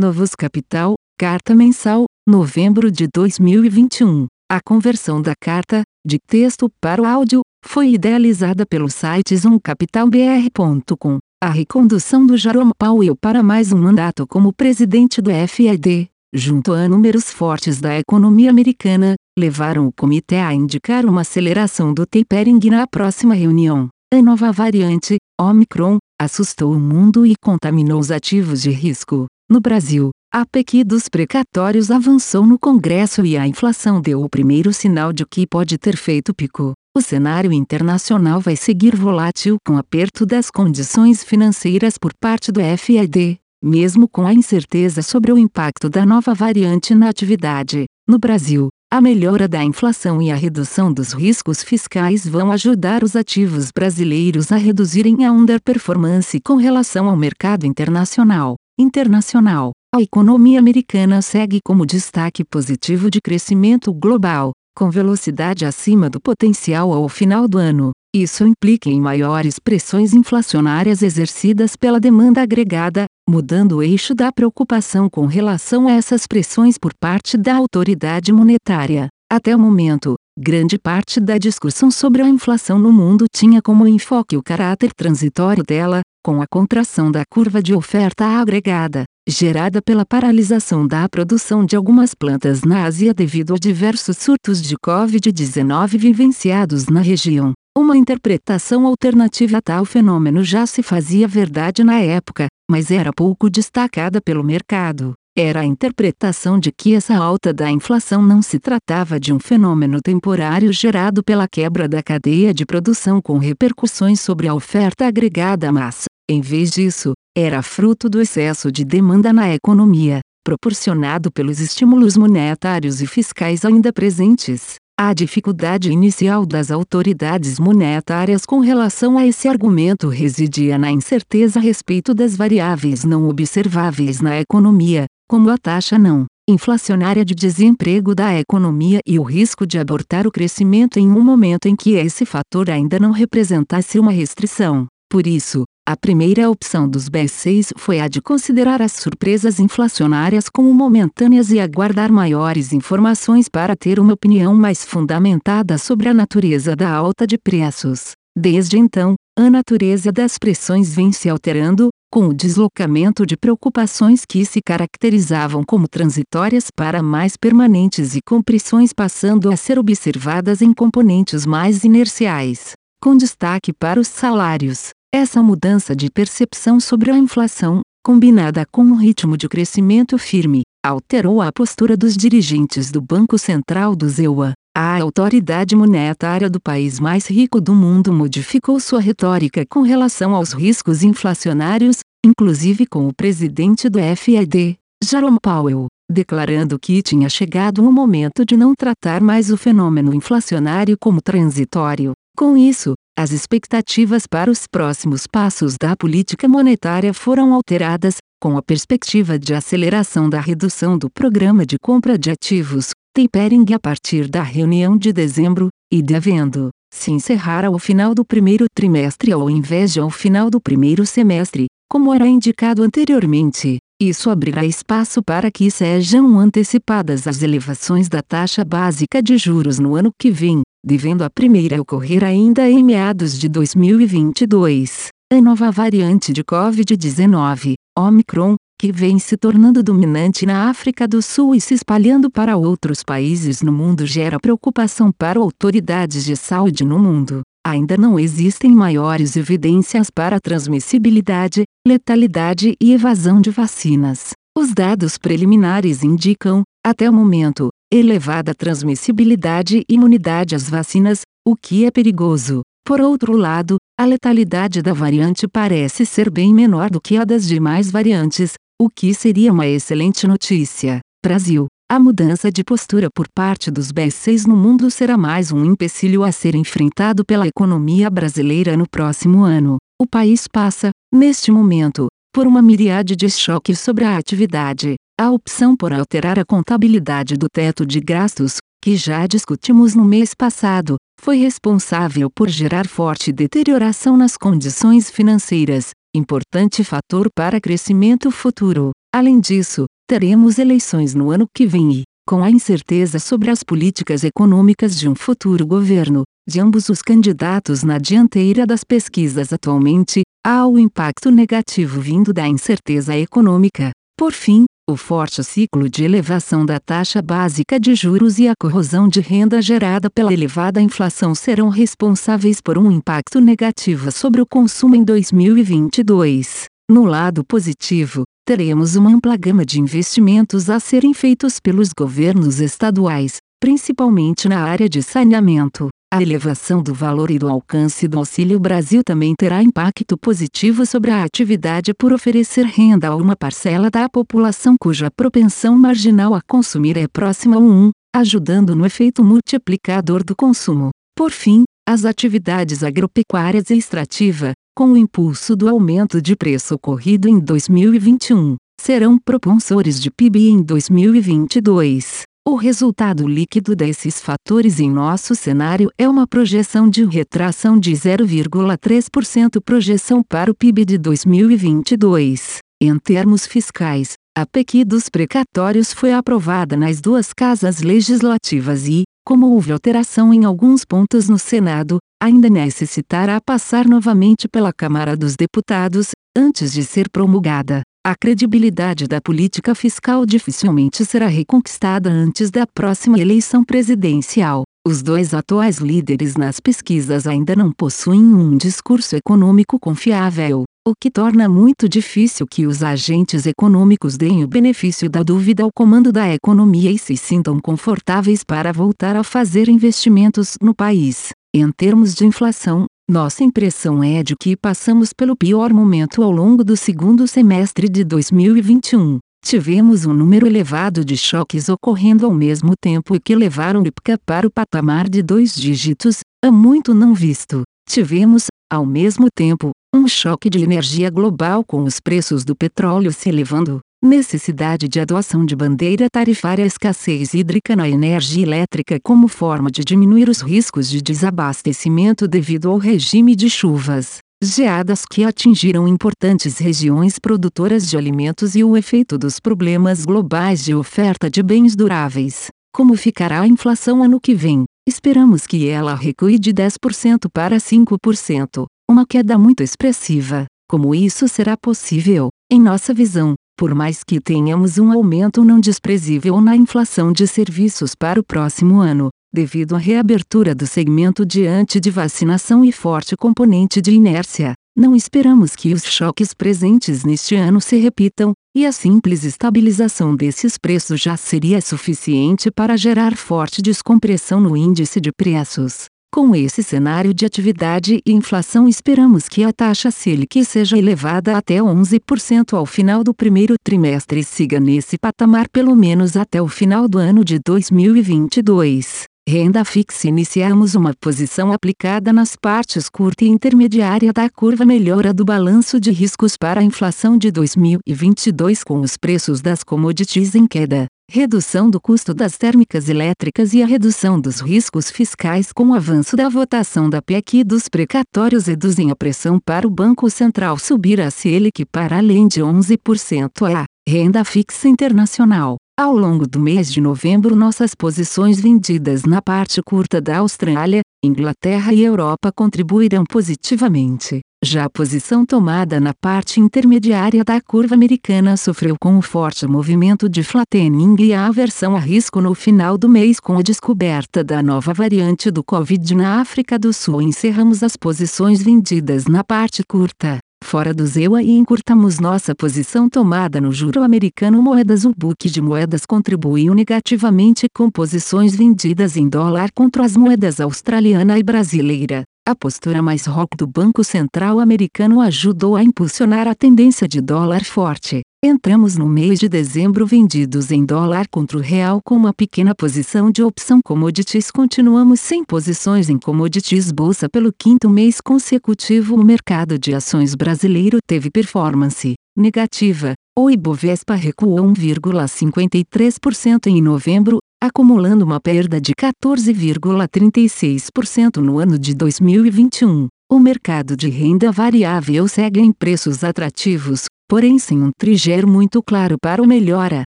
Novos Capital, Carta Mensal, novembro de 2021. A conversão da carta, de texto para o áudio, foi idealizada pelo site zoomcapitalbr.com. A recondução do Jerome Powell para mais um mandato como presidente do FED, junto a números fortes da economia americana, levaram o comitê a indicar uma aceleração do tapering na próxima reunião. A nova variante, Omicron, assustou o mundo e contaminou os ativos de risco. No Brasil, a PEC dos precatórios avançou no Congresso e a inflação deu o primeiro sinal de que pode ter feito pico. O cenário internacional vai seguir volátil com aperto das condições financeiras por parte do FED, mesmo com a incerteza sobre o impacto da nova variante na atividade. No Brasil, a melhora da inflação e a redução dos riscos fiscais vão ajudar os ativos brasileiros a reduzirem a underperformance com relação ao mercado internacional. Internacional, a economia americana segue como destaque positivo de crescimento global, com velocidade acima do potencial ao final do ano. Isso implica em maiores pressões inflacionárias exercidas pela demanda agregada, mudando o eixo da preocupação com relação a essas pressões por parte da autoridade monetária. Até o momento, grande parte da discussão sobre a inflação no mundo tinha como enfoque o caráter transitório dela, com a contração da curva de oferta agregada, gerada pela paralisação da produção de algumas plantas na Ásia devido a diversos surtos de Covid-19 vivenciados na região. Uma interpretação alternativa a tal fenômeno já se fazia verdade na época, mas era pouco destacada pelo mercado. Era a interpretação de que essa alta da inflação não se tratava de um fenômeno temporário gerado pela quebra da cadeia de produção com repercussões sobre a oferta agregada, mas, em vez disso, era fruto do excesso de demanda na economia, proporcionado pelos estímulos monetários e fiscais ainda presentes. A dificuldade inicial das autoridades monetárias com relação a esse argumento residia na incerteza a respeito das variáveis não observáveis na economia, como a taxa não inflacionária de desemprego da economia e o risco de abortar o crescimento em um momento em que esse fator ainda não representasse uma restrição. Por isso, a primeira opção dos B6 foi a de considerar as surpresas inflacionárias como momentâneas e aguardar maiores informações para ter uma opinião mais fundamentada sobre a natureza da alta de preços. Desde então, a natureza das pressões vem se alterando, com o deslocamento de preocupações que se caracterizavam como transitórias para mais permanentes e com pressões passando a ser observadas em componentes mais inerciais, com destaque para os salários. Essa mudança de percepção sobre a inflação, combinada com um ritmo de crescimento firme, alterou a postura dos dirigentes do Banco Central do ZEUA. A autoridade monetária do país mais rico do mundo modificou sua retórica com relação aos riscos inflacionários, inclusive com o presidente do FED, Jerome Powell, declarando que tinha chegado o momento de não tratar mais o fenômeno inflacionário como transitório. Com isso, as expectativas para os próximos passos da política monetária foram alteradas, com a perspectiva de aceleração da redução do programa de compra de ativos, tapering a partir da reunião de dezembro, e devendo se encerrar ao final do primeiro trimestre ao invés de ao final do primeiro semestre, como era indicado anteriormente. Isso abrirá espaço para que sejam antecipadas as elevações da taxa básica de juros no ano que vem, devendo a primeira ocorrer ainda em meados de 2022. A nova variante de Covid-19, Omicron, que vem se tornando dominante na África do Sul e se espalhando para outros países no mundo, gera preocupação para autoridades de saúde no mundo. Ainda não existem maiores evidências para transmissibilidade, letalidade e evasão de vacinas. Os dados preliminares indicam, até o momento, elevada transmissibilidade e imunidade às vacinas, o que é perigoso. Por outro lado, a letalidade da variante parece ser bem menor do que a das demais variantes, o que seria uma excelente notícia. Brasil. A mudança de postura por parte dos B6 no mundo será mais um empecilho a ser enfrentado pela economia brasileira no próximo ano. O país passa, neste momento, por uma miríade de choques sobre a atividade, a opção por alterar a contabilidade do teto de gastos, que já discutimos no mês passado, foi responsável por gerar forte deterioração nas condições financeiras, importante fator para crescimento futuro. Além disso, teremos eleições no ano que vem e, com a incerteza sobre as políticas econômicas de um futuro governo, de ambos os candidatos na dianteira das pesquisas atualmente, há o impacto negativo vindo da incerteza econômica. Por fim, o forte ciclo de elevação da taxa básica de juros e a corrosão de renda gerada pela elevada inflação serão responsáveis por um impacto negativo sobre o consumo em 2022. No lado positivo, teremos uma ampla gama de investimentos a serem feitos pelos governos estaduais, principalmente na área de saneamento. A elevação do valor e do alcance do Auxílio Brasil também terá impacto positivo sobre a atividade por oferecer renda a uma parcela da população cuja propensão marginal a consumir é próxima a 1, ajudando no efeito multiplicador do consumo. Por fim, as atividades agropecuárias e extrativa, com o impulso do aumento de preço ocorrido em 2021, serão propulsores de PIB em 2022. O resultado líquido desses fatores em nosso cenário é uma projeção de retração de 0,3% projeção para o PIB de 2022. Em termos fiscais, a PEC dos precatórios foi aprovada nas duas casas legislativas e, como houve alteração em alguns pontos no Senado, ainda necessitará passar novamente pela Câmara dos Deputados, antes de ser promulgada. A credibilidade da política fiscal dificilmente será reconquistada antes da próxima eleição presidencial. Os dois atuais líderes nas pesquisas ainda não possuem um discurso econômico confiável, o que torna muito difícil que os agentes econômicos deem o benefício da dúvida ao comando da economia e se sintam confortáveis para voltar a fazer investimentos no país. Em termos de inflação, nossa impressão é de que passamos pelo pior momento ao longo do segundo semestre de 2021. Tivemos um número elevado de choques ocorrendo ao mesmo tempo e que levaram o IPCA para o patamar de dois dígitos, há muito não visto. Tivemos, ao mesmo tempo, um choque de energia global com os preços do petróleo se elevando, necessidade de adoção de bandeira tarifária escassez hídrica na energia elétrica como forma de diminuir os riscos de desabastecimento devido ao regime de chuvas, geadas que atingiram importantes regiões produtoras de alimentos e o efeito dos problemas globais de oferta de bens duráveis. Como ficará a inflação ano que vem? Esperamos que ela recue de 10% para 5%, uma queda muito expressiva. Como isso será possível? Em nossa visão, por mais que tenhamos um aumento não desprezível na inflação de serviços para o próximo ano, devido à reabertura do segmento diante de vacinação e forte componente de inércia, não esperamos que os choques presentes neste ano se repitam, e a simples estabilização desses preços já seria suficiente para gerar forte descompressão no índice de preços. Com esse cenário de atividade e inflação, esperamos que a taxa Selic seja elevada até 11% ao final do primeiro trimestre e siga nesse patamar pelo menos até o final do ano de 2022. Renda fixa iniciamos uma posição aplicada nas partes curta e intermediária da curva melhora do balanço de riscos para a inflação de 2022 com os preços das commodities em queda redução do custo das térmicas elétricas e a redução dos riscos fiscais com o avanço da votação da PEC dos precatórios reduzem a pressão para o Banco Central subir a Selic para além de 11% a renda fixa internacional. Ao longo do mês de novembro, nossas posições vendidas na parte curta da Austrália, Inglaterra e Europa contribuirão positivamente. Já a posição tomada na parte intermediária da curva americana sofreu com o forte movimento de flattening e a aversão a risco no final do mês com a descoberta da nova variante do Covid na África do Sul. Encerramos as posições vendidas na parte curta, fora do ZEUA e encurtamos nossa posição tomada no juro americano moedas. O book de moedas contribuiu negativamente com posições vendidas em dólar contra as moedas australiana e brasileira. A postura mais rock do Banco Central americano ajudou a impulsionar a tendência de dólar forte. Entramos no mês de dezembro vendidos em dólar contra o real com uma pequena posição de opção commodities. Continuamos sem posições em commodities bolsa pelo quinto mês consecutivo. O mercado de ações brasileiro teve performance negativa. O Ibovespa recuou 1,53% em novembro, acumulando uma perda de 14,36% no ano de 2021. O mercado de renda variável segue em preços atrativos, porém sem um trigério muito claro para o melhora.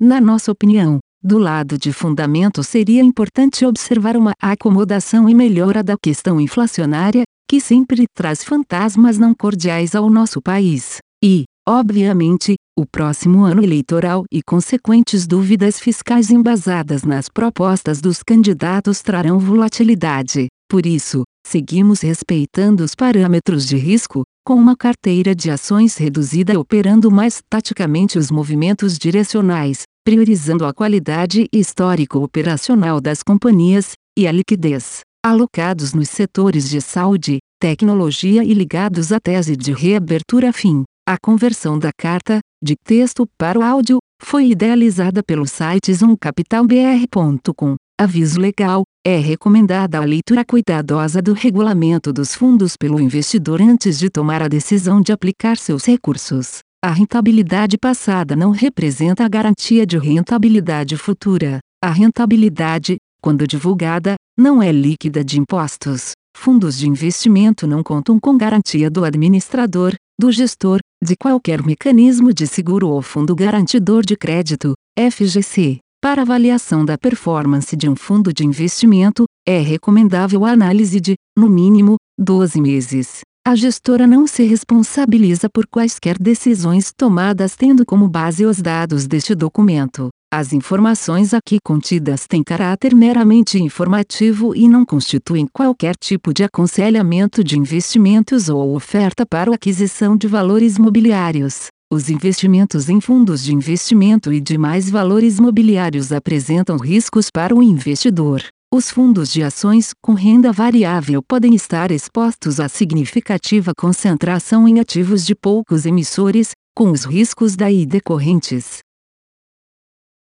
Na nossa opinião, do lado de fundamento seria importante observar uma acomodação e melhora da questão inflacionária, que sempre traz fantasmas não cordiais ao nosso país. E, obviamente, o próximo ano eleitoral e consequentes dúvidas fiscais embasadas nas propostas dos candidatos trarão volatilidade. Por isso, seguimos respeitando os parâmetros de risco, com uma carteira de ações reduzida operando mais taticamente os movimentos direcionais, priorizando a qualidade histórico-operacional das companhias e a liquidez, alocados nos setores de saúde, tecnologia e ligados à tese de reabertura fim. A conversão da carta, de texto para o áudio, foi idealizada pelo site zoomcapitalbr.com. Aviso legal: é recomendada a leitura cuidadosa do regulamento dos fundos pelo investidor antes de tomar a decisão de aplicar seus recursos. A rentabilidade passada não representa a garantia de rentabilidade futura. A rentabilidade, quando divulgada, não é líquida de impostos. Fundos de investimento não contam com garantia do administrador, do gestor, de qualquer mecanismo de seguro ou fundo garantidor de crédito, FGC. Para avaliação da performance de um fundo de investimento, é recomendável a análise de, no mínimo, 12 meses. A gestora não se responsabiliza por quaisquer decisões tomadas tendo como base os dados deste documento. As informações aqui contidas têm caráter meramente informativo e não constituem qualquer tipo de aconselhamento de investimentos ou oferta para a aquisição de valores mobiliários. Os investimentos em fundos de investimento e demais valores mobiliários apresentam riscos para o investidor. Os fundos de ações com renda variável podem estar expostos a significativa concentração em ativos de poucos emissores, com os riscos daí decorrentes.